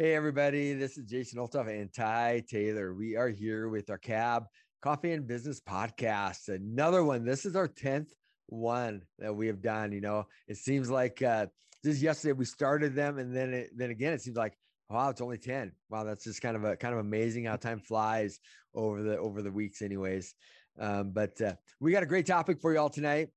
Hey, everybody. This is Jason Oltoff and Ty Taylor. We are here with our cab coffee and business podcast. Another one. This is our 10th one that we have done. You know, it seems like uh, just yesterday we started them, and then it, then again, it seems like wow, it's only 10. Wow, that's just kind of a kind of amazing how time flies over the over the weeks, anyways. Um, but uh, we got a great topic for you all tonight.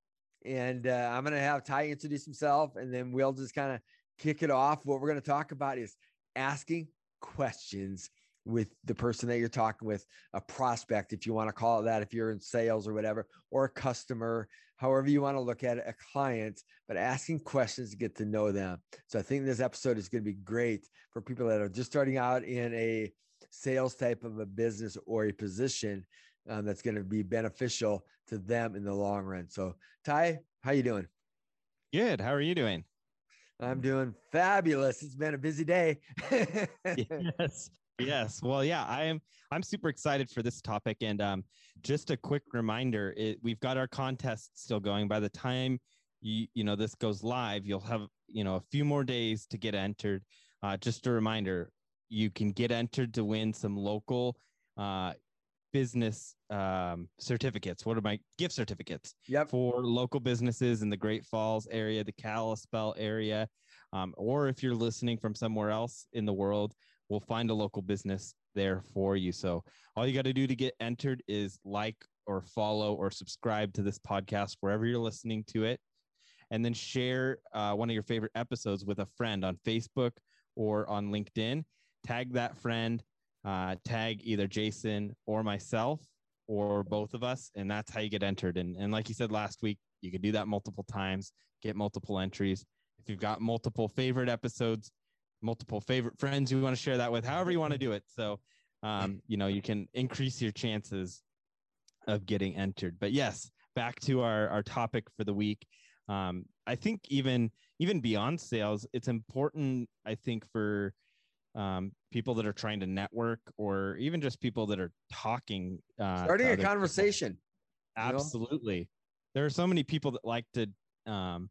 And uh, I'm going to have Ty introduce himself, and then we'll just kind of kick it off. What we're going to talk about is asking questions with the person that you're talking with, a prospect, if you want to call it that, if you're in sales or whatever, or a customer, however you want to look at it, a client, but asking questions to get to know them. So I think this episode is going to be great for people that are just starting out in a sales type of a business or a position um, that's going to be beneficial to them in the long run. So Ty, how you doing? Good. How are you doing? I'm doing fabulous. It's been a busy day. yes. Yes. Well, yeah, I am I'm super excited for this topic and um just a quick reminder, it, we've got our contest still going. By the time you you know this goes live, you'll have, you know, a few more days to get entered. Uh, just a reminder, you can get entered to win some local uh, business um, certificates. What are my gift certificates? Yep. For local businesses in the Great Falls area, the Kalispell area, um, or if you're listening from somewhere else in the world, we'll find a local business there for you. So all you got to do to get entered is like or follow or subscribe to this podcast wherever you're listening to it, and then share uh, one of your favorite episodes with a friend on Facebook or on LinkedIn. Tag that friend uh, tag either Jason or myself or both of us, and that's how you get entered. And, and like you said last week, you can do that multiple times, get multiple entries. If you've got multiple favorite episodes, multiple favorite friends you want to share that with, however you want to do it. So, um, you know, you can increase your chances of getting entered. But yes, back to our, our topic for the week. Um, I think even even beyond sales, it's important. I think for um, people that are trying to network or even just people that are talking uh, starting a conversation people. absolutely know? there are so many people that like to um,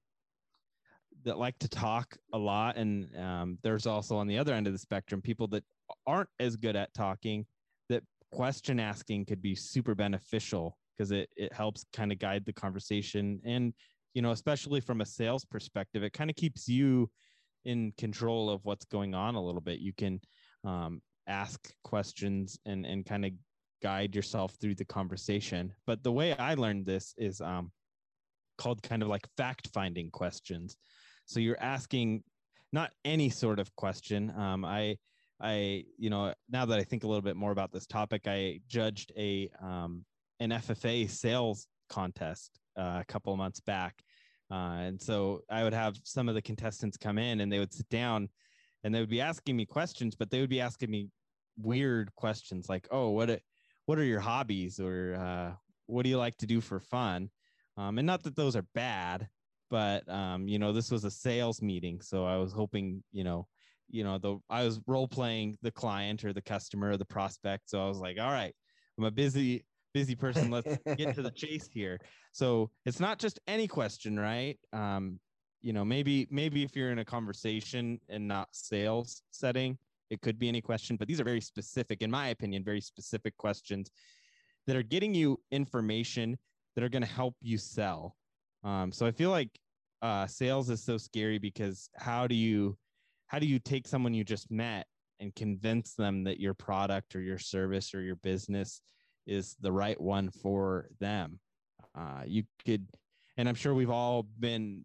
that like to talk a lot and um, there's also on the other end of the spectrum people that aren't as good at talking that question asking could be super beneficial because it, it helps kind of guide the conversation and you know especially from a sales perspective it kind of keeps you in control of what's going on a little bit. You can um, ask questions and and kind of guide yourself through the conversation. But the way I learned this is um, called kind of like fact finding questions. So you're asking not any sort of question. Um, I I you know now that I think a little bit more about this topic, I judged a um, an FFA sales contest uh, a couple of months back uh, and so I would have some of the contestants come in and they would sit down and they would be asking me questions, but they would be asking me weird questions like, oh, what, what are your hobbies or uh, what do you like to do for fun? Um, and not that those are bad, but um, you know, this was a sales meeting. So I was hoping, you know, you know, the I was role playing the client or the customer or the prospect. So I was like, all right, I'm a busy busy person. Let's get to the chase here. So it's not just any question, right? Um, you know, maybe maybe if you're in a conversation and not sales setting, it could be any question. But these are very specific, in my opinion, very specific questions that are getting you information that are going to help you sell. Um, so I feel like uh, sales is so scary because how do you how do you take someone you just met and convince them that your product or your service or your business is the right one for them. Uh, you could, and I'm sure we've all been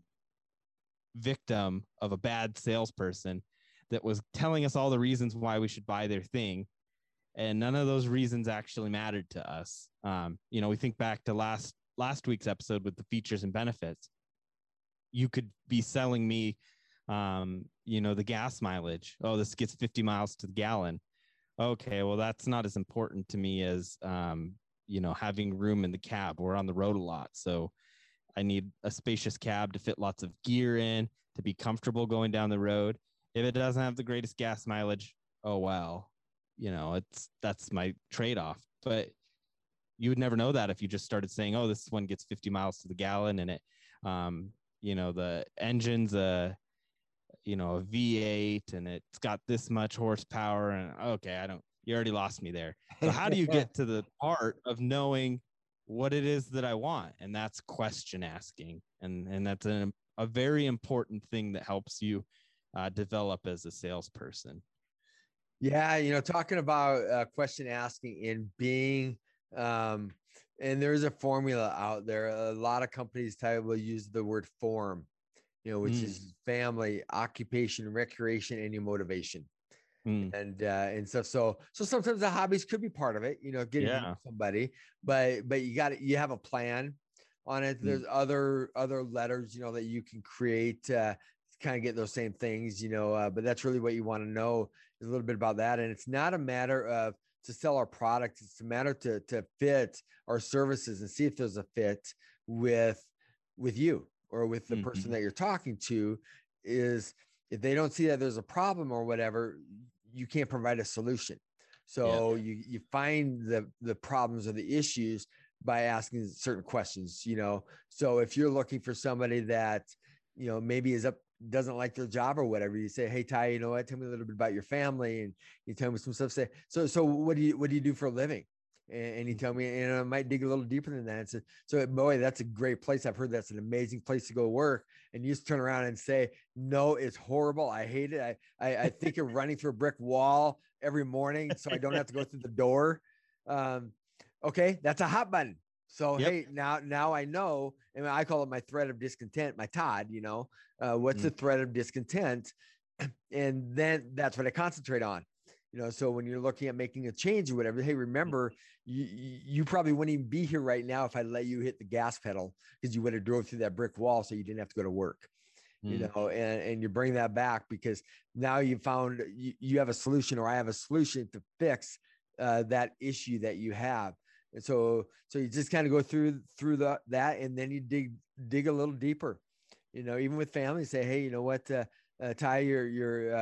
victim of a bad salesperson that was telling us all the reasons why we should buy their thing. And none of those reasons actually mattered to us. Um, you know we think back to last last week's episode with the features and benefits. You could be selling me um, you know the gas mileage. Oh this gets 50 miles to the gallon okay, well, that's not as important to me as, um, you know, having room in the cab. We're on the road a lot. So I need a spacious cab to fit lots of gear in, to be comfortable going down the road. If it doesn't have the greatest gas mileage, oh, well, you know, it's that's my trade off. But you would never know that if you just started saying, oh, this one gets 50 miles to the gallon and it, um, you know, the engine's a, you know a V8 and it's got this much horsepower and okay, I don't you already lost me there. So how do you get to the part of knowing what it is that I want? And that's question asking. And and that's a, a very important thing that helps you uh, develop as a salesperson. Yeah, you know, talking about uh, question asking and being um, and there's a formula out there. A lot of companies type will use the word form, you know, which mm. is family, occupation, recreation, and your motivation. Mm. And uh, and stuff. So so sometimes the hobbies could be part of it, you know, getting yeah. somebody, but but you got you have a plan on it. Mm. There's mm. other other letters, you know, that you can create uh, kind of get those same things, you know. Uh, but that's really what you want to know is a little bit about that. And it's not a matter of to sell our product. It's a matter to to fit our services and see if there's a fit with with you or with the mm-hmm. person that you're talking to. Is if they don't see that there's a problem or whatever, you can't provide a solution. So yeah. you you find the the problems or the issues by asking certain questions. You know, so if you're looking for somebody that you know maybe is up doesn't like their job or whatever, you say, "Hey Ty, you know what? Tell me a little bit about your family," and you tell me some stuff. Say, "So, so what do you what do you do for a living?" And, and you tell me, and I might dig a little deeper than that. And so, so boy, that's a great place. I've heard that's an amazing place to go work. And you just turn around and say, "No, it's horrible. I hate it. I I, I think you're running through a brick wall every morning, so I don't have to go through the door." Um, okay, that's a hot button. So yep. hey, now now I know, and I call it my thread of discontent, my Todd. You know, uh, what's mm. the thread of discontent, and then that's what I concentrate on. You know, so when you're looking at making a change or whatever, hey, remember you you probably wouldn't even be here right now if I let you hit the gas pedal because you would have drove through that brick wall, so you didn't have to go to work. Mm. You know, and and you bring that back because now you found you, you have a solution, or I have a solution to fix uh, that issue that you have and so, so you just kind of go through through the, that, and then you dig dig a little deeper. You know, even with family, say, hey, you know what, uh, uh, Ty, you're you're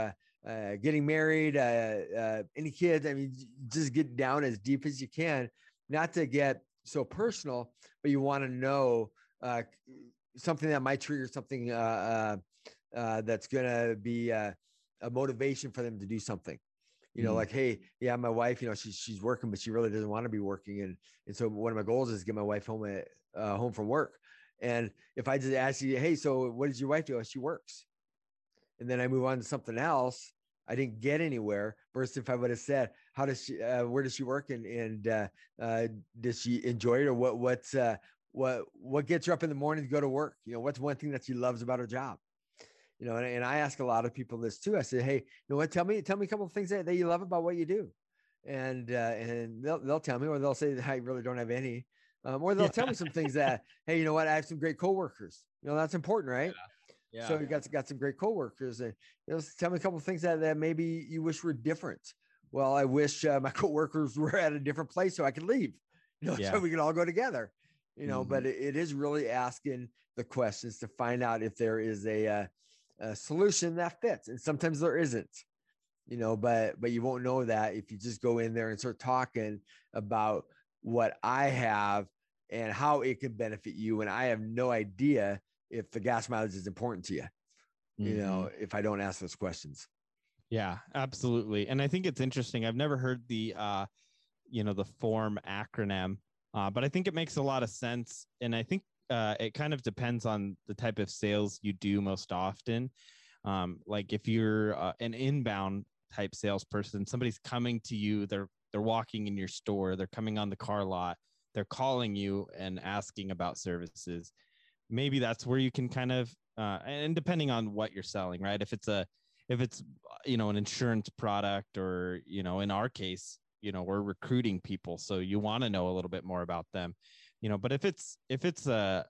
uh, getting married, uh, uh, any kids. I mean, just get down as deep as you can, not to get so personal, but you want to know uh, something that might trigger something uh, uh, uh, that's going to be uh, a motivation for them to do something you know, mm like, hey, yeah, my wife, you know, she's she's working, but she really doesn't want to be working. And and so one of my goals is to get my wife home at uh, home from work. And if I just ask you, hey, so what does your wife do? She works. And then I move on to something else. I didn't get anywhere. Versus if I would have said, how does she, uh, where does she work, and and uh, uh, does she enjoy it, or what what's uh, what what gets her up in the morning to go to work? You know, what's one thing that she loves about her job? you know, and, and I ask a lot of people this too. I say, hey, you know what? Tell me, tell me a couple of things that, that you love about what you do, and uh, and they'll they'll tell me, or they'll say I really don't have any, um, or they'll tell me some things that, hey, you know what? I have some great coworkers. You know, that's important, right? Yeah. Yeah. So you got got some great coworkers, and you know, tell me a couple of things that that maybe you wish were different. Well, I wish uh, my coworkers were at a different place so I could leave. You know, yeah. so we could all go together. You know, mm-hmm. but it, it is really asking the questions to find out if there is a uh, a solution that fits and sometimes there isn't you know but but you won't know that if you just go in there and start talking about what i have and how it can benefit you and i have no idea if the gas mileage is important to you mm-hmm. you know if i don't ask those questions yeah absolutely and i think it's interesting i've never heard the uh you know the form acronym uh, but i think it makes a lot of sense and i think uh, it kind of depends on the type of sales you do most often. Um, like if you're uh, an inbound type salesperson, somebody's coming to you, they're they're walking in your store, they're coming on the car lot, they're calling you and asking about services. Maybe that's where you can kind of uh, and depending on what you're selling, right? If it's a if it's you know an insurance product or you know in our case you know we're recruiting people so you want to know a little bit more about them you know but if it's if it's a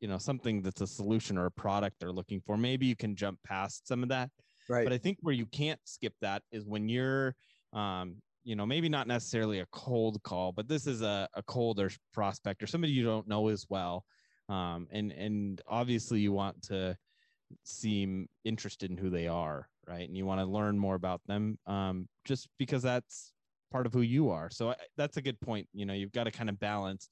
you know something that's a solution or a product they're looking for maybe you can jump past some of that right but i think where you can't skip that is when you're um you know maybe not necessarily a cold call but this is a, a colder prospect or somebody you don't know as well um and and obviously you want to seem interested in who they are right? And you want to learn more about them um just because that's part of who you are. So I, that's a good point you know you've got to kind of balance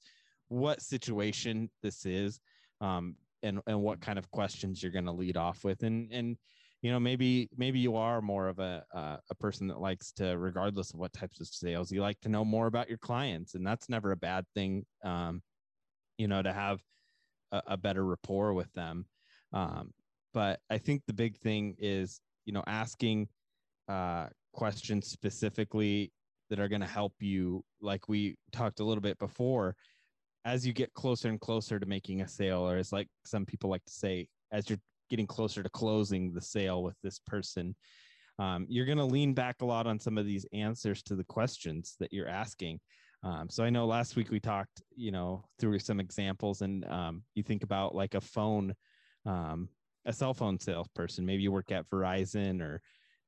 what situation this is um, and and what kind of questions you're going to lead off with. And and you know maybe maybe you are more of a uh, a person that likes to regardless of what types of sales you like to know more about your clients. And that's never a bad thing um, you know to have a, a better rapport with them. Um, but i think the big thing is you know asking uh, questions specifically that are going to help you. Like we talked a little bit before as you get closer and closer to making a sale or as like some people like to say as you're getting closer to closing the sale with this person um, you're going to lean back a lot on some of these answers to the questions that you're asking um, so i know last week we talked you know through some examples and um, you think about like a phone um, a cell phone salesperson maybe you work at verizon or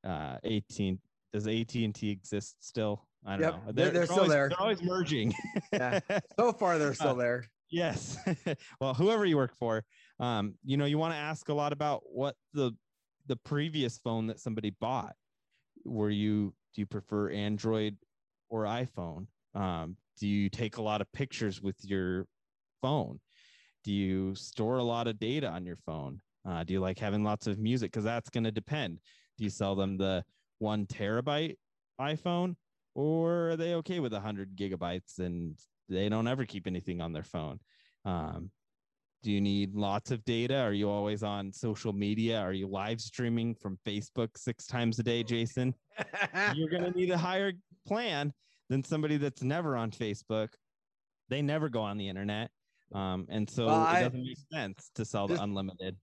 uh, 18 does AT&T exist still? I don't Yep, know. they're- They're, they're still always, there. They're always merging. Yeah. So far, they're still Uh, there. yes. well, whoever you work for, um, you know, you want to ask a lot about what the the previous phone that somebody bought. Were you do you prefer Android or iPhone? Um, do you take a lot of pictures with your phone? Do you store a lot of data on your phone? Uh, do you like having lots of music? Because that's going to depend. Do you sell them the one terabyte iPhone, or are they okay with 100 gigabytes and they don't ever keep anything on their phone? Um, do you need lots of data? Are you always on social media? Are you live streaming from Facebook six times a day, Jason? You're going to need a higher plan than somebody that's never on Facebook. They never go on the internet. Um, and so Well, it doesn't make sense to sell Just- the unlimited.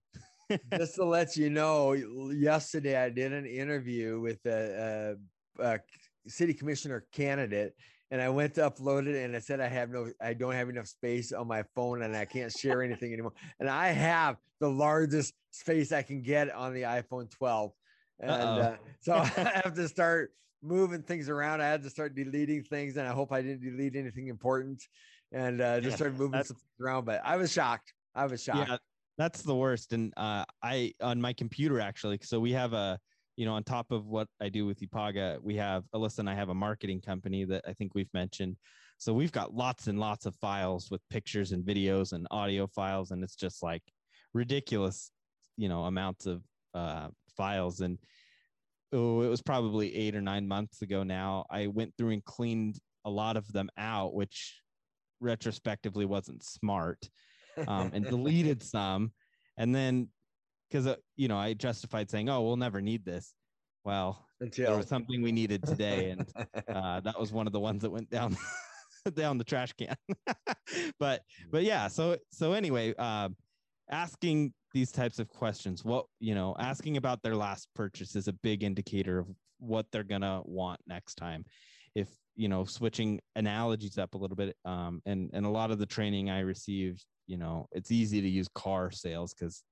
Just to let you know, yesterday I did an interview with a, a, a city commissioner candidate, and I went to upload it, and I said I have no, I don't have enough space on my phone, and I can't share anything anymore. And I have the largest space I can get on the iPhone 12, and uh, so I have to start moving things around. I had to start deleting things, and I hope I didn't delete anything important, and uh, just Yeah, started moving some things around. But I was shocked. I was shocked. Yeah, that's the worst. And uh, I on my computer actually. So we have a, you know, on top of what I do with Ipaga, we have Alyssa and I have a marketing company that I think we've mentioned. So we've got lots and lots of files with pictures and videos and audio files, and it's just like ridiculous, you know, amounts of uh, files. And oh, it was probably eight or nine months ago now. I went through and cleaned a lot of them out, which retrospectively wasn't smart um, and deleted some. And then, because, uh, you know, I justified saying, oh, we'll never need this. Well, there was something we needed today. And uh, that was one of the ones that went down down the trash can. but, but yeah. So, so anyway, um, asking these types of questions, what, you know, asking about their last purchase is a big indicator of what they're to want next time. If, you know, switching analogies up a little bit, um, and, and a lot of the training I received you know it's easy to use car sales because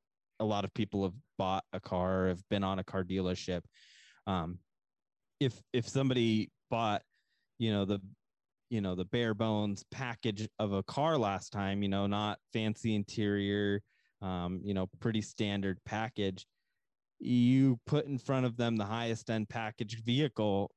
a lot of people have bought a car have been on a car dealership um if if somebody bought you know the you know the bare bones package of a car last time you know not fancy interior um you know pretty standard package. You put in front of them the highest end packaged vehicle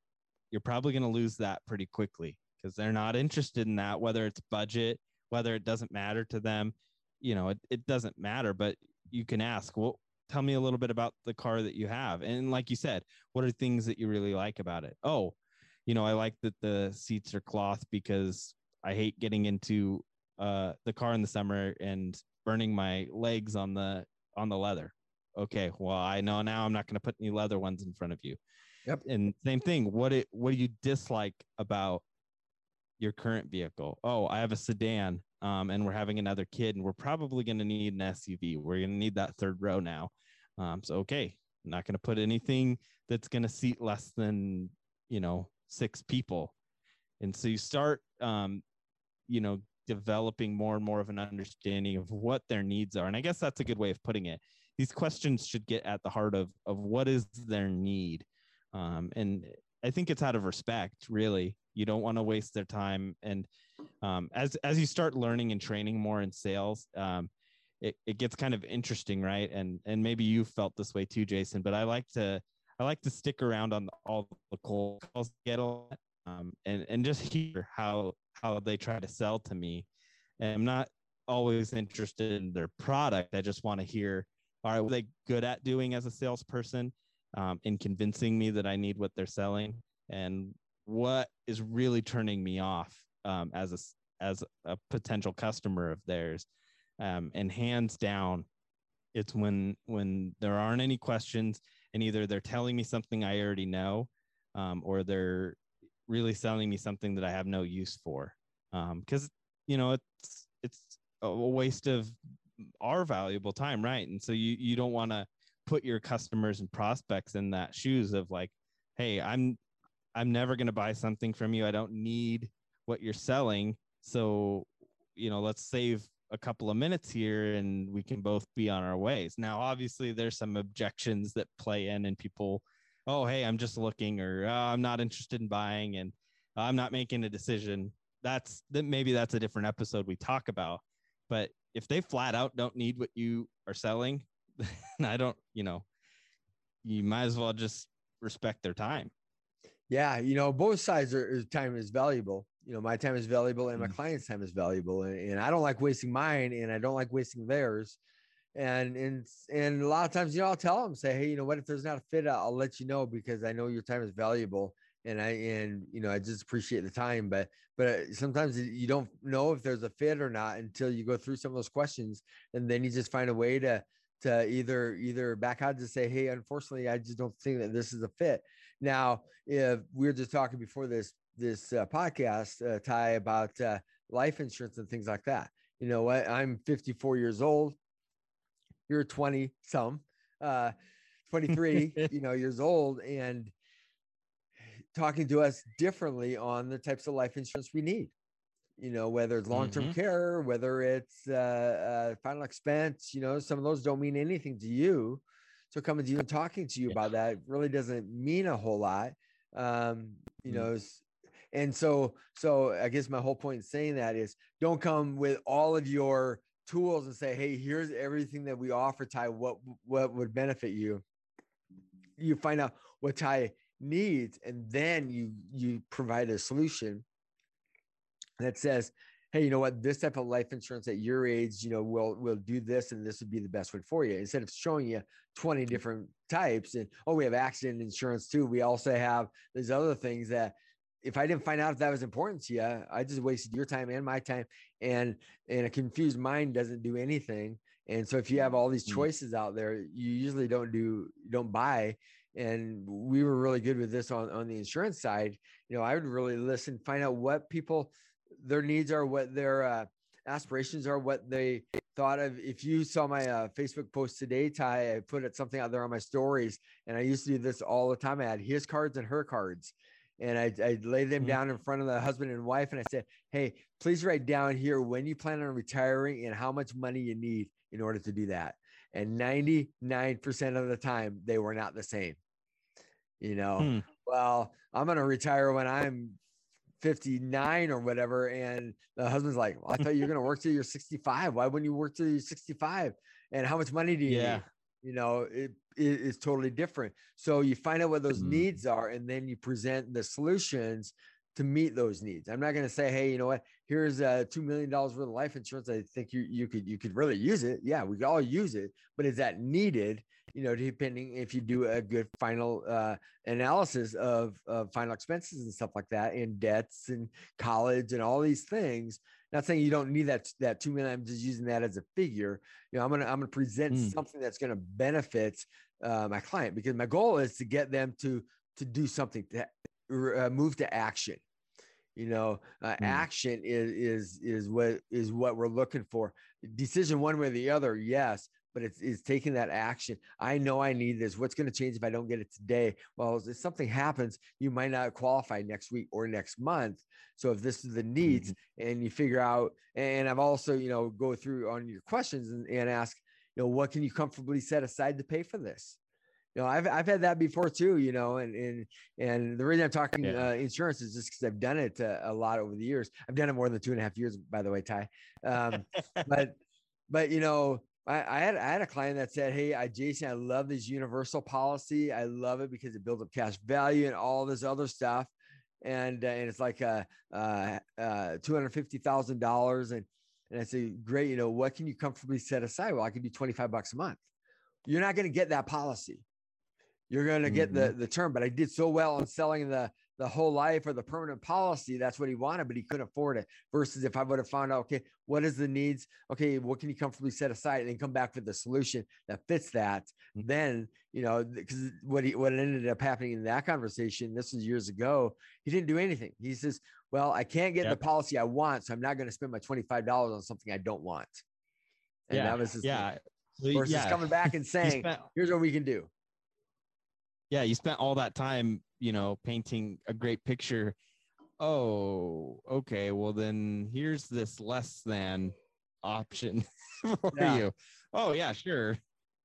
you're probably going to lose that pretty quickly because they're not interested in that whether it's budget whether it doesn't matter to them you know it, it doesn't matter but you can ask well tell me a little bit about the car that you have. And like you said what are things that you really like about it? Oh you know i like that the seats are cloth because i hate getting into uh the car in the summer and burning my legs on the on the leather okay well i know now i'm not going to put any leather ones in front of you Yep. and same thing what it what do you dislike about your current vehicle. Oh, I have a sedan, um, and we're having another kid, and we're probably going to need an SUV. We're going to need that third row now. Um, so okay, I'm not going to put anything that's going to seat less than you know six people. And so you start, um, you know, developing more and more of an understanding of what their needs are. And I guess that's a good way of putting it. These questions should get at the heart of of what is their need, um, and I think it's out of respect, really. You don't want to waste their time. And um, as as you start learning and training more in sales, um, it, it gets kind of interesting, right? And and maybe you felt this way too, Jason. But I like to I like to stick around on all the cold calls get a lot, um, and and just hear how how they try to sell to me. And I'm not always interested in their product. I just want to hear "All right, are they good at doing as a salesperson um, in convincing me that I need what they're selling, and what is really turning me off um, as a as a potential customer of theirs. Um, and hands down, it's when when there aren't any questions, and either they're telling me something I already know, um, or they're really selling me something that I have no use for. Because um, you know it's it's a waste of our valuable time, right? And so you you don't want to put your customers and prospects in that shoes of like, hey, I'm I'm never going to buy something from you. I don't need what you're selling. So, you know, let's save a couple of minutes here and we can both be on our ways. Now, obviously, there's some objections that play in, and people, oh, hey, I'm just looking, or oh, I'm not interested in buying, and I'm not making a decision. That's that maybe that's a different episode we talk about. But if they flat out don't need what you are selling, I don't, you know, you might as well just respect their time. Yeah, you know, both sides are time is valuable. You know, my time is valuable and my mm. client's time is valuable. And, and I don't like wasting mine and I don't like wasting theirs. And and and a lot of times, you know, I'll tell them, say, hey, you know what, if there's not a fit, I'll let you know because I know your time is valuable. And I and you know, I just appreciate the time. But but sometimes you don't know if there's a fit or not until you go through some of those questions. And then you just find a way to to either either back out to say, hey, unfortunately, I just don't think that this is a fit. Now, if we are just talking before this this uh, podcast, uh, Ty, about uh, life insurance and things like that. You know what? I'm 54 years old. You're 20 some, uh, 23, you know, years old, and talking to us differently on the types of life insurance we need you know, whether it's long term mm-hmm. care, whether it's uh, uh, final expense, you know, some of those don't mean anything to you. So coming to you and talking to you yeah. about that really doesn't mean a whole lot. Um, you mm-hmm. know, and so, so I guess my whole point in saying that is don't come with all of your tools and say, Hey, here's everything that we offer Ty. What, what would benefit you? You find out what Ty needs, and then you, you provide a solution that says, hey, you know what, this type of life insurance at your age, you know, will will do this and this would be the best one for you. Instead of showing you 20 mm-hmm. different types and oh, we have accident insurance too. We also have these other things that if I didn't find out if that was important to you, I just wasted your time and my time. And and a confused mind doesn't do anything. And so if you have all these mm-hmm. choices out there, you usually don't do don't buy. And we were really good with this on, on the insurance side. You know, I would really listen, find out what people their needs are, what their uh, aspirations are, what they thought of. If you saw my uh, Facebook post today, Ty, I put it something out there on my stories, and I used to do this all the time. I had his cards and her cards, and I I laid them mm-hmm. down in front of the husband and wife, and I said, "Hey, please write down here when you plan on retiring and how much money you need in order to do that." And 99% of the time, they were not the same. You know, hmm. well, I'm going to retire when I'm 59 or whatever. And the husband's like, well, I thought you were going to work till you're 65. Why wouldn't you work till you're 65? And how much money do you yeah. need? You know, it, it is totally different. So you find out what those mm. needs are, and then you present the solutions to meet those needs. I'm not going to say, hey, you know what? Here's uh, two million dollars worth of life insurance. I think you you could you could really use it. Yeah, we could all use it, but is that needed? You know, depending if you do a good final uh, analysis of, of final expenses and stuff like that, and debts and college and all these things. Not saying you don't need that that two million. I'm just using that as a figure. You know, I'm gonna I'm gonna present mm. something that's gonna benefit uh, my client because my goal is to get them to to do something to uh, move to action you know uh, mm. action is is is what is what we're looking for decision one way or the other yes but it's, it's taking that action i know i need this what's going to change if i don't get it today well if something happens you might not qualify next week or next month so if this is the needs mm-hmm. and you figure out and i've also you know go through on your questions and, and ask you know what can you comfortably set aside to pay for this you know, I've I've had that before too. You know, and and and the reason I'm talking yeah. uh, insurance is just because I've done it uh, a lot over the years. I've done it more than two and a half years, by the way, Ty. Um, but but you know, I, I, had I had a client that said, "Hey, I Jason, I love this universal policy. I love it because it builds up cash value and all this other stuff." And uh, and it's like uh, uh, uh two hundred fifty thousand dollars, and and I say, "Great, you know, what can you comfortably set aside?" Well, I can do twenty five bucks a month. you're not going to get that policy. You're going to get mm-hmm. the the term. But I did so well on selling the the whole life or the permanent policy. That's what he wanted, but he couldn't afford it. Versus if I would have found out, okay, what is the needs? Okay, what can you comfortably set aside and then come back with the solution that fits that? Mm-hmm. Then, you know, because what he what ended up happening in that conversation, this was years ago, he didn't do anything. He says, Well, I can't get yep. the policy I want, so I'm not going to spend my $25 on something I don't want. And yeah. that was his yeah. Versus yeah. coming back and saying, spent- here's what we can do yeah you spent all that time you know painting a great picture. Oh okay well then here's this less than option for yeah. you. Oh yeah sure.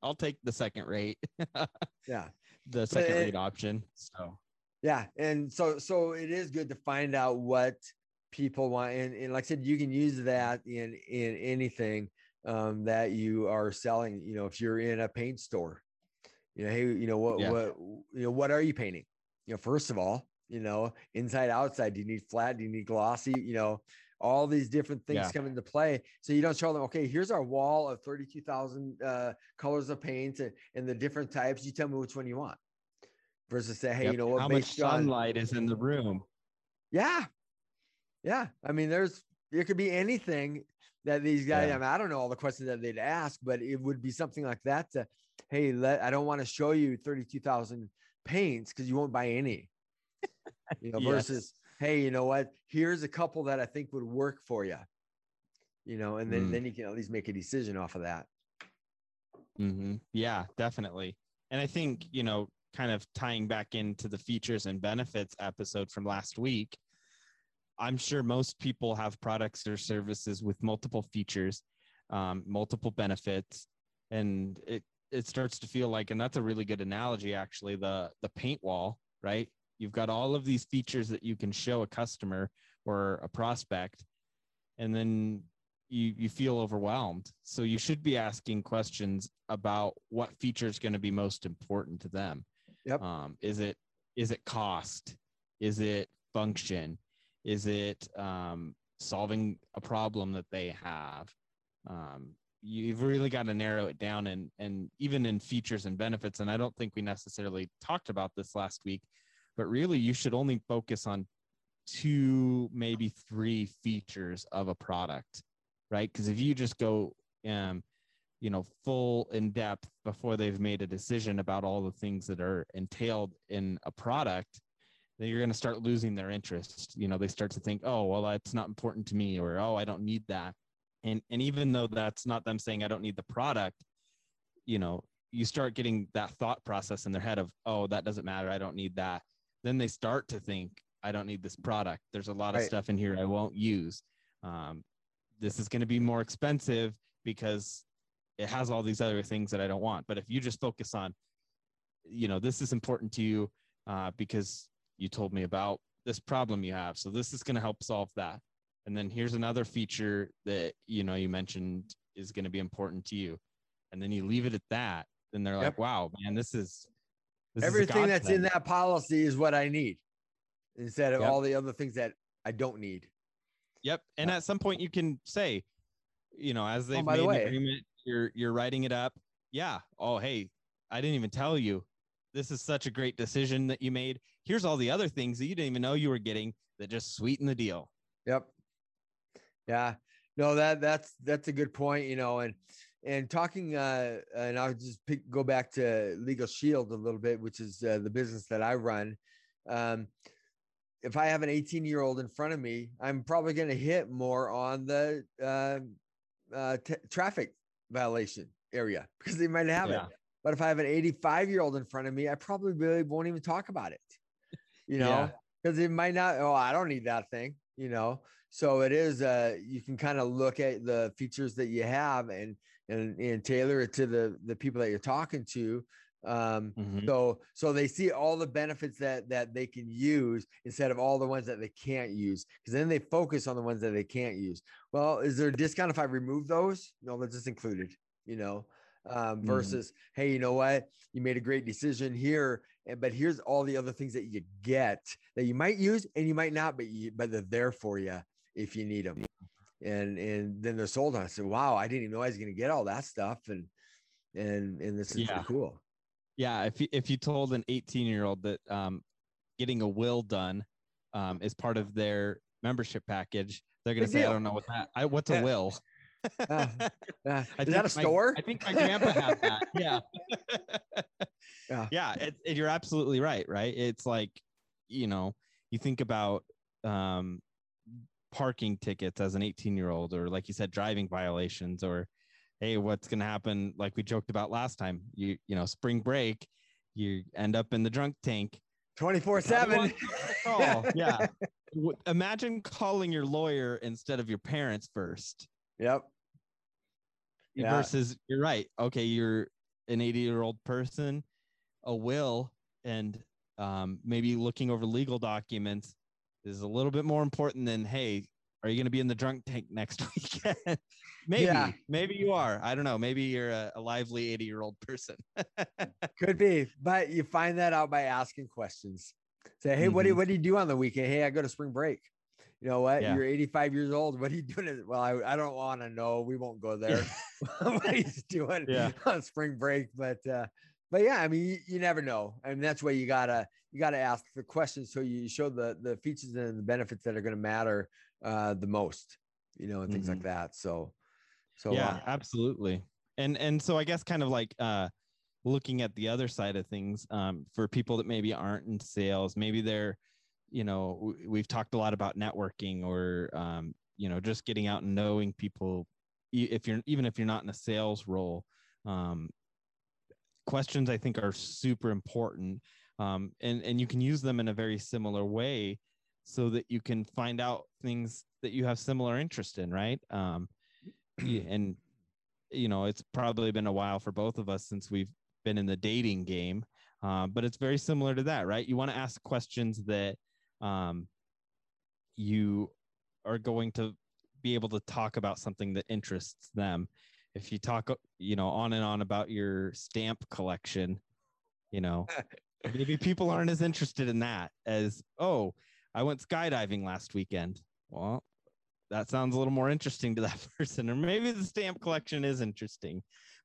I'll take the second rate. Yeah. The second it, rate option so. Yeah and so so it is good to find out what people want and, and like i said you can use that in in anything um, that you are selling you know if you're in a paint store. You know, hey, you know what, yeah. what, you know, what are you painting? You know, first of all, you know, inside, outside. Do you need flat? Do you need glossy? You know, all these different things yeah. come into play. So you don't show them, okay, here's our wall of 32,000 uh, colors of paint and, and, the different types. You tell me which one you want versus say, hey, yep. you know what? How much sunlight on, is in the room? Yeah. Yeah. I mean, there's, it could be anything that these guys, yeah. I, mean, I don't know all the questions that they'd ask, but it would be something like that to, hey, let, I don't want to show you 32,000 paints because you won't buy any. You know, yes. versus, hey, you know what? Here's a couple that I think would work for you. You know, and then mm. then you can at least make a decision off of that. Mm-hmm. Yeah, definitely. And I think you know, kind of tying back into the features and benefits episode from last week. I'm sure most people have products or services with multiple features, um, multiple benefits, and it it starts to feel like, and that's a really good analogy, actually, the the paint wall, right? You've got all of these features that you can show a customer or a prospect, and then you you feel overwhelmed. So you should be asking questions about what feature is going to be most important to them. Yep. Um, is it is it cost? Is it function? Is it um, solving a problem that they have? Um, you've really got to narrow it down and and even in features and benefits. And i don't think we necessarily talked about this last week but really you should only focus on two maybe three features of a product right? Because if you just go um you know full in depth before they've made a decision about all the things that are entailed in a product then you're going to start losing their interest. You know they start to think oh well that's not important to me or oh i don't need that and and even though that's not them saying i don't need the product you know you start getting that thought process in their head of oh that doesn't matter. I don't need that. Then they start to think i don't need this product. There's a lot of right. stuff in here i won't use. Um, this is going to be more expensive because it has all these other things that i don't want. But if you just focus on you know this is important to you uh, because you told me about this problem you have so this is going to help solve that and then here's another feature that you know you mentioned is going to be important to you. And then you leave it at that then they're yep. like wow man this is this everything is that's in that policy is what i need instead of yep. all the other things that i don't need. Yep. And at some point you can say you know as oh, they've oh, made the an agreement you're you're writing it up. Yeah. Oh hey i didn't even tell you. This is such a great decision that you made. Here's all the other things that you didn't even know you were getting that just sweeten the deal. Yep yeah, no, that that's that's a good point. You know, and and talking, uh, and I'll just pick, go back to Legal Shield a little bit, which is uh, the business that I run. Um, if I have an 18 year old in front of me, I'm probably going to hit more on the uh, uh, t- traffic violation area because they might have yeah. it. But if I have an 85 year old in front of me, I probably really won't even talk about it, you know, because yeah. it might not. Oh, I don't need that thing, you know. So it is uh you can kind of look at the features that you have and and and tailor it to the the people that you're talking to. Um mm-hmm. so so they see all the benefits that that they can use instead of all the ones that they can't use because then they focus on the ones that they can't use. Well, is there a discount if I remove those? No, that's just included, you know. Um, mm-hmm. versus, mm-hmm. hey, you know what? You made a great decision here, and but here's all the other things that you get that you might use and you might not, but you but they're there for you if you need them. And and then they're sold on. I said, wow, I didn't even know I was going to get all that stuff. And and and this is Yeah. cool. Yeah, if you, if you told an 18 year old that um, getting a will done um, is part of their membership package, they're gonna Big say, "I don't know what that. I, what's a will?" Uh, Uh, is that a my- store? I think my grandpa had that. Yeah. Yeah. yeah. It, it- you're absolutely right. Right. It's like, you know, you think about um, parking tickets as an 18 year old, or like you said, driving violations, or hey, what's going to happen? Like we joked about last time, you, you know, spring break, you end up in the drunk tank. 24 Probably 7. want. Yeah. Imagine calling your lawyer instead of your parents first Yep. Yeah. versus you're right okay you're an 80 year old person a will and um, maybe looking over legal documents is a little bit more important than hey are you going to be in the drunk tank next weekend maybe Yeah. maybe you are i don't know maybe you're a, a lively 80 year old person Could be, but you find that out by asking questions. Say, hey, what do you Mhm. what do you do on the weekend? Hey, I go to spring break. You know what? Yeah. You're 85 years old. What are you doing? Well, I, I don't want to know. We won't go there. what he's doing Yeah. on spring break. But uh, but yeah, I mean, you, you never know. I mean, that's why you gotta you gotta ask the questions so you show the the features and the benefits that are gonna matter uh the most, you know, and things like that. So so yeah uh, absolutely and and so i guess kind of like uh looking at the other side of things um for people that maybe aren't in sales maybe they're you know we've talked a lot about networking or um you know just getting out and knowing people if you're even if you're not in a sales role um questions i think are super important um and and you can use them in a very similar way so that you can find out things that you have similar interest in right? Um and you know it's probably been a while for both of us since we've been in the dating game uh, but it's very similar to that right? You want to ask questions that um, you are going to be able to talk about something that interests them if you talk you know on and on about your stamp collection you know maybe people aren't as interested in that as oh i went skydiving last weekend. Well that sounds a little more interesting to that person or maybe the stamp collection is interesting.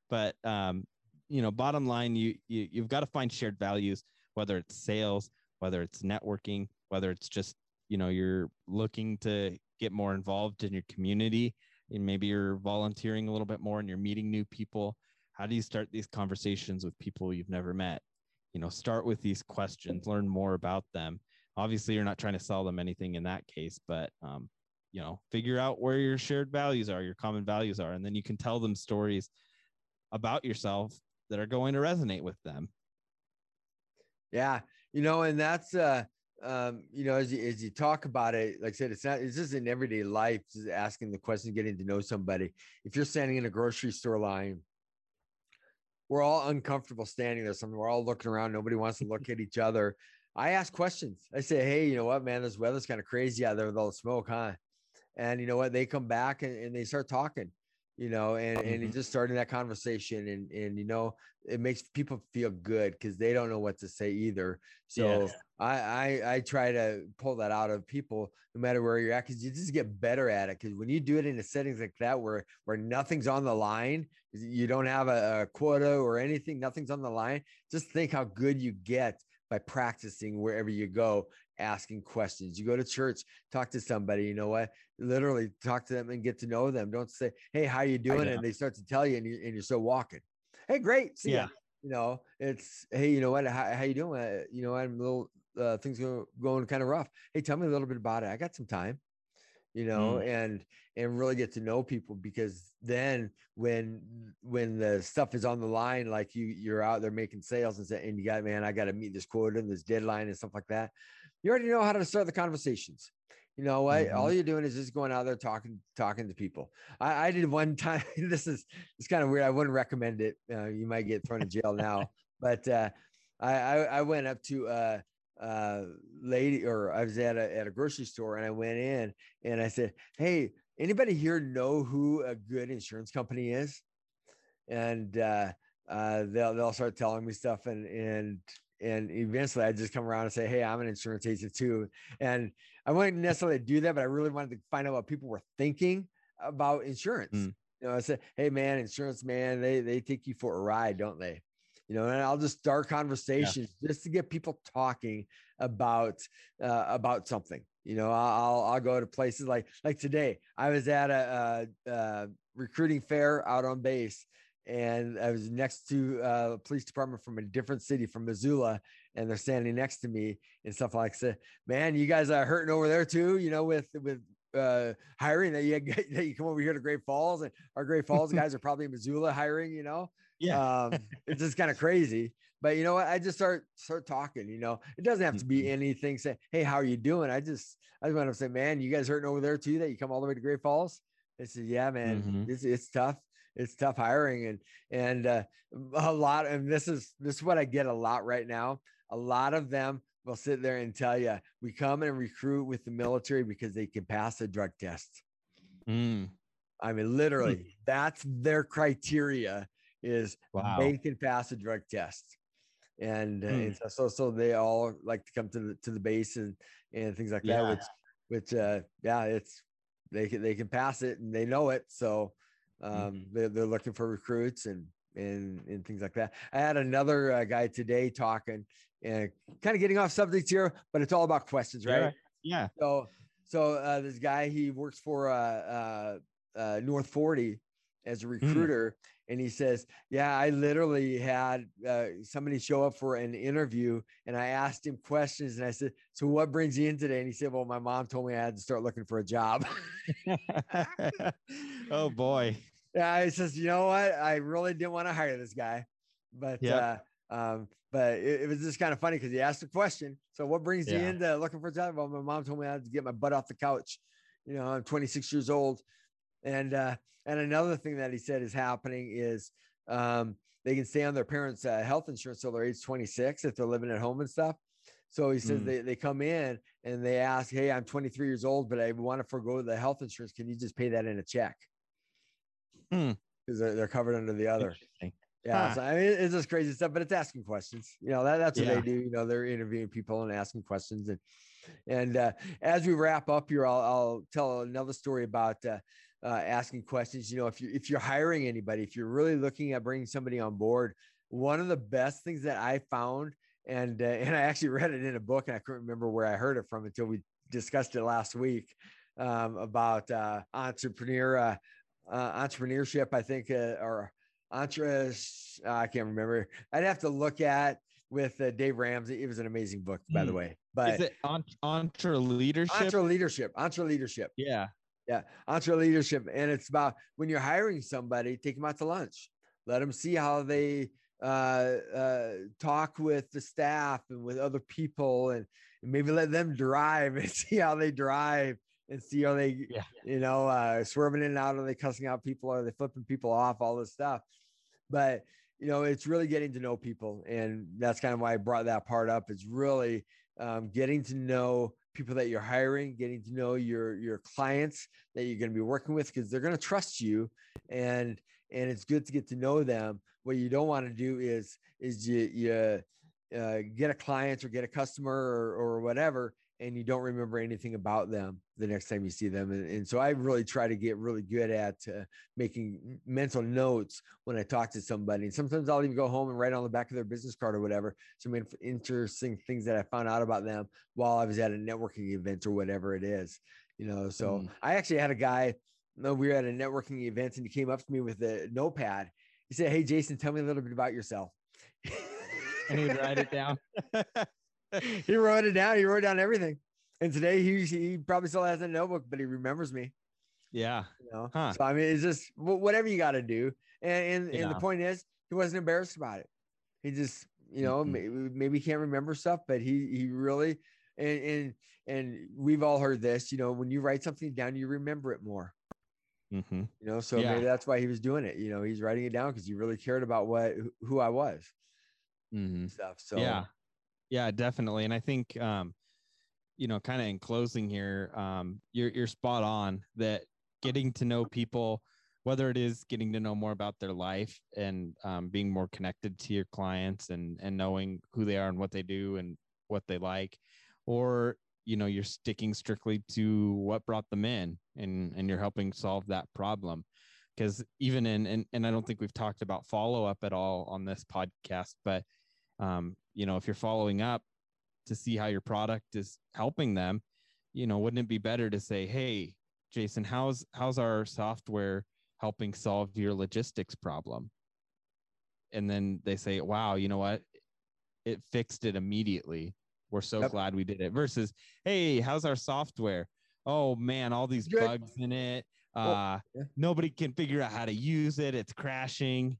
But um you know bottom line you, you you've got to find shared values whether it's sales whether it's networking whether it's just you know you're looking to get more involved in your community and maybe you're volunteering a little bit more and you're meeting new people how do you start these conversations with people you've never met? You know start with these questions learn more about them. Obviously you're not trying to sell them anything in that case but um, you know figure out where your shared values are your common values are and then you can tell them stories about yourself that are going to resonate with them. Yeah, you know, and that's uh um, you know, as you as you talk about it, like I said, it's not it's just in everyday life, just asking the question, getting to know somebody. If you're standing in a grocery store line, we're all uncomfortable standing there. Something we're all looking around, nobody wants to look at each other. I ask questions. I say, Hey, you know what, man, this weather's kind of crazy out there with all the smoke, huh? And you know what? They come back and, and they start talking, you know, and, and Mhm. just starting that conversation. And and you know, it makes people feel good because they don't know what to say either. So. I, I I try to pull that out of people no matter where you're at because you just get better at it. Because when you do it in a settings like that where where nothing's on the line, you don't have a, a quota or anything, nothing's on the line. Just think how good you get by practicing wherever you go, asking questions. You go to church, talk to somebody. You know what? Literally talk to them and get to know them. Don't say, "Hey, how you doing?" and they start to tell you, and, you, and you're still walking. Hey, great, see Yeah. you know, it's hey, you know what? How, how you doing? Uh, you know, I'm a little uh, things go, going kind of rough. Hey, tell me a little bit about it. I got some time, you know, and and really get to know people because then when when the stuff is on the line, like you you're out there making sales and say, and you got man, I got to meet this quota and this deadline and stuff like that. You already know how to start the conversations. You know what? All you're doing is just going out there talking talking to people. I, I did one time. this is it's kind of weird. I wouldn't recommend it. Uh, you might get thrown in jail now. but uh, I, I I went up to a, a lady, or I was at a at a grocery store, and I went in and I said, "Hey, anybody here know who a good insurance company is?" And uh, uh, they'll they'll start telling me stuff, and and and eventually I just come around and say, "Hey, I'm an insurance agent too," and I wouldn't necessarily do that, but I really wanted to find out what people were thinking about insurance. Mm. You know, I said, hey man, insurance man, they they take you for a ride, don't they? You know, and I'll just start conversations yeah. just to get people talking about uh, about something. You know, I'll I'll go to places like like today. I was at a, a, a recruiting fair out on base, and I was next to uh, a police department from a different city, from Missoula, and they're standing next to me and stuff like that. Man, you guys are hurting over there too. You know, with with uh, hiring that you that you come over here to Great Falls, and our Great Falls guys are probably in Missoula hiring. You know, yeah, um, it's just kind of crazy. But you know what? I just start start talking. You know, it doesn't have to be mm-hmm. anything. Say, hey, how are you doing? I just I just want to say, man, you guys hurting over there too? That you come all the way to Great Falls? They said, yeah, man, mm-hmm. it's it's tough. It's tough hiring and and uh, a lot. And this is this is what I get a lot right now. A lot of them will sit there and tell you, we come and recruit with the military because they can pass a drug test. Mm. I mean, literally, mm. that's their criteria is wow. they can pass a drug test. And, uh, mm. and, so, so they all like to come to the, to the base and, and things like yeah. that, which, which, uh, yeah, it's, they can, they can pass it and they know it. So, um, mm-hmm. they're, they're looking for recruits and, and, and things like that. I had another uh, guy today talking and kind of getting off subject here, but it's all about questions, right? Yeah. So, so uh, this guy, he works for uh, uh, uh North 40 as a hmm. recruiter. Mm. And he says, Yeah, I literally had uh, somebody show up for an interview and I asked him questions. And I said, So what brings you in today? And he said, Well, my mom told me I had to start looking for a job. oh, boy. Yeah. He says, You know what? I really didn't want to hire this guy. But, yep. uh, um, but it, it was just kind of funny because he asked a question. So, what brings yeah. you into looking for a job? Well, my mom told me I had to get my butt off the couch. You know, I'm 26 years old. And, uh, and another thing that he said is happening is um, they can stay on their parents' uh, health insurance till they're age 26 if they're living at home and stuff. So he says mm. they, they come in and they ask, Hey, I'm 23 years old, but I want to forego the health insurance. Can you just pay that in a check? Because mm. they're, they're covered under the other. Yeah. Huh. So, I mean, it's just crazy stuff, but it's asking questions. You know, that, that's what yeah. they do. You know, they're interviewing people and asking questions. And, and uh, as we wrap up here, I'll, I'll tell another story about uh, uh, asking questions. You know, if you if you're hiring anybody, if you're really looking at bringing somebody on board, one of the best things that I found, and uh, and I actually read it in a book, and I couldn't remember where I heard it from until we discussed it last week um, about uh, entrepreneur uh, uh, entrepreneurship. I think uh, or entre I can't remember. I'd have to look at with uh, Dave Ramsey. It was an amazing book, by mm. the hmm. way. But is it entre leadership? Entre leadership. Entre leadership. Yeah. Yeah, entre leadership, and it's about when you're hiring somebody, take them out to lunch, let them see how they uh, uh, talk with the staff and with other people, and, and, maybe let them drive and see how they drive and see how they, yeah. you know, uh, swerving in and out. Are they cussing out people? Are they flipping people off? All this stuff, but you know, it's really getting to know people, and that's kind of why I brought that part up. It's really um, getting to know people that you're hiring, getting to know your your clients that you're going to be working with because they're going to trust you, and and it's good to get to know them. What you don't want to do is is you you uh, get a client or get a customer or, or whatever and you don't remember anything about them the next time you see them. And, and so I really try to get really good at uh, making mental notes when I talk to somebody. And sometimes I'll even go home and write on the back of their business card or whatever some interesting things that I found out about them while I was at a networking event or whatever it is. You know, so mm. I actually had a guy. No, we were at a networking event and he came up to me with a notepad. He said, "Hey, Jason, tell me a little bit about yourself." and he'd write it down. he wrote it down. He wrote down everything. And today he he probably still has a notebook, but he remembers me. Yeah. You know? Huh. So I mean, it's just whatever you got to do. And and, yeah. and the point is, he wasn't embarrassed about it. He just, you know, mm-hmm. maybe, maybe he can't remember stuff, but he he really and and and we've all heard this. You know, when you write something down, you remember it more. Mm-hmm. You know, so yeah. maybe that's why he was doing it. You know, he's writing it down because he really cared about what who I was. Mm-hmm. Stuff. So yeah, yeah, definitely. And I think, um, you know, kind of in closing here, um, you're you're spot on that getting to know people, whether it is getting to know more about their life and um, being more connected to your clients and and knowing who they are and what they do and what they like, or you know, you're sticking strictly to what brought them in and and you're helping solve that problem. because even in and, and i don't think we've talked about follow up at all on this podcast but um, you know if you're following up to see how your product is helping them you know wouldn't it be better to say hey jason how's how's our software helping solve your logistics problem? And then they say wow you know what? It fixed it immediately. We're so yep. glad we did it. Versus hey how's our software? Oh man all these Good. bugs in it. Uh yeah. nobody can figure out how to use it. It's crashing.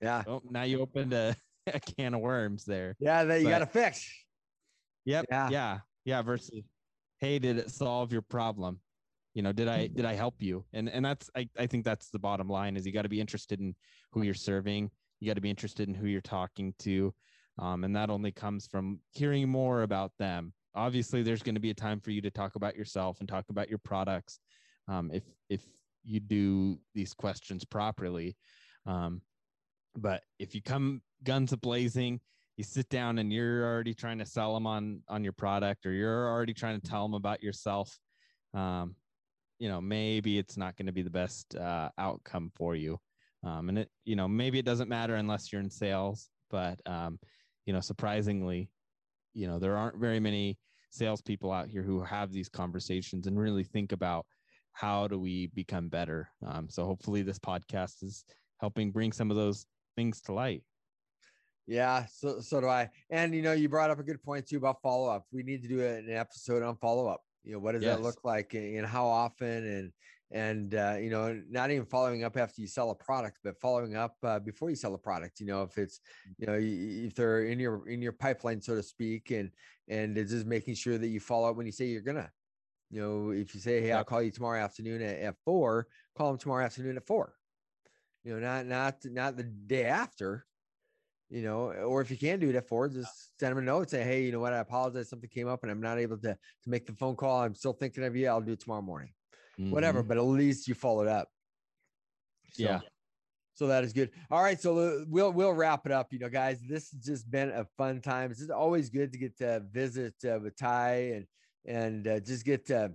Yeah. Oh, now you opened a, a can of worms there. Yeah that you got to fix. Yep yeah. yeah yeah versus hey did it solve your problem? You know did i did i help you? And and that's i, I think that's the bottom line is you got to be interested in who you're serving. You got to be interested in who you're talking to. Um, and that only comes from hearing more about them. Obviously there's going to be a time for you to talk about yourself and talk about your products um, if if you do these questions properly. Um, but if you come guns a blazing you sit down and you're already trying to sell them on on your product or you're already trying to tell them about yourself um, you know maybe it's not going to be the best uh, outcome for you. Um, and it you know maybe it doesn't matter unless you're in sales but um, you know surprisingly you know there aren't very many salespeople out here who have these conversations and really think about how do we become better. Um, so hopefully this podcast is helping bring some of those things to light yeah, so so do I. And you know, you brought up a good point too about follow up. We need to do an episode on follow up. You know, what does yes. that look like, and, how often, and and uh, you know, not even following up after you sell a product, but following up uh, before you sell a product. You know, if it's you know if they're in your in your pipeline, so to speak, and and it's just making sure that you follow up when you say you're gonna. You know, if you say, "Hey, I'll call you tomorrow afternoon at, at four," call them tomorrow afternoon at four. You know, not not not the day after you know, or if you can do it four, just send them a note, say, hey, you know what, I apologize, something came up and I'm not able to to make the phone call. I'm still thinking of you. I'll do it tomorrow morning, mm-hmm. whatever. But at least you followed up. So, yeah. So that is good. All right, so we'll we'll wrap it up. You know, guys, this has just been a fun time. It's always good to get to visit uh, with Ty and and uh, just get to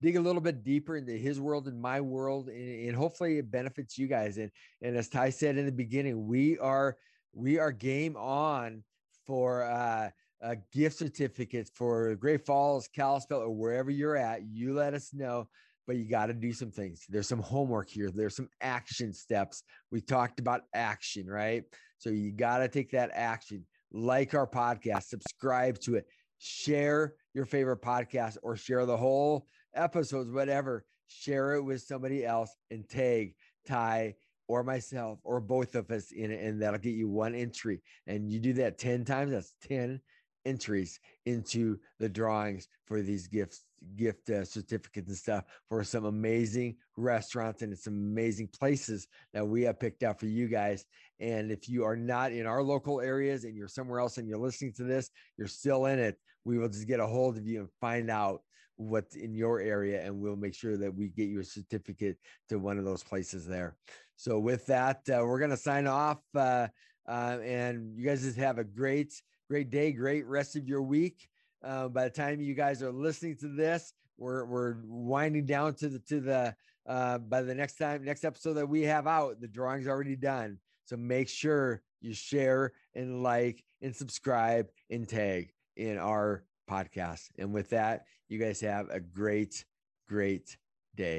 dig a little bit deeper into his world and my world and, and, hopefully it benefits you guys and and as ty said in the beginning we are we are game on for uh, uh gift certificates for great falls kalispell or wherever you're at you let us know but you got to do some things. There's some homework here. There's some action steps. We talked about action right? So you got to take that action. Like our podcast subscribe to it. Share your favorite podcast or share the whole episodes, whatever, share it with somebody else and tag Ty or myself or both of us in it, and that'll get you one entry. And you do that 10 times, that's 10 entries into the drawings for these gifts gift uh, certificates and stuff for some amazing restaurants and some amazing places that we have picked out for you guys and if you are not in our local areas and you're somewhere else and you're listening to this you're still in it we will just get a hold of you and find out what's in your area and we'll make sure that we get you a certificate to one of those places there. So with that uh, we're going to sign off uh, uh, and you guys just have a great great day great rest of your week. Uh, by the time you guys are listening to this we're, we're winding down to the to the uh, by the next time next episode that we have out the drawing's already done. So make sure you share and like and subscribe and tag in our podcast and with that you guys have a great, great day.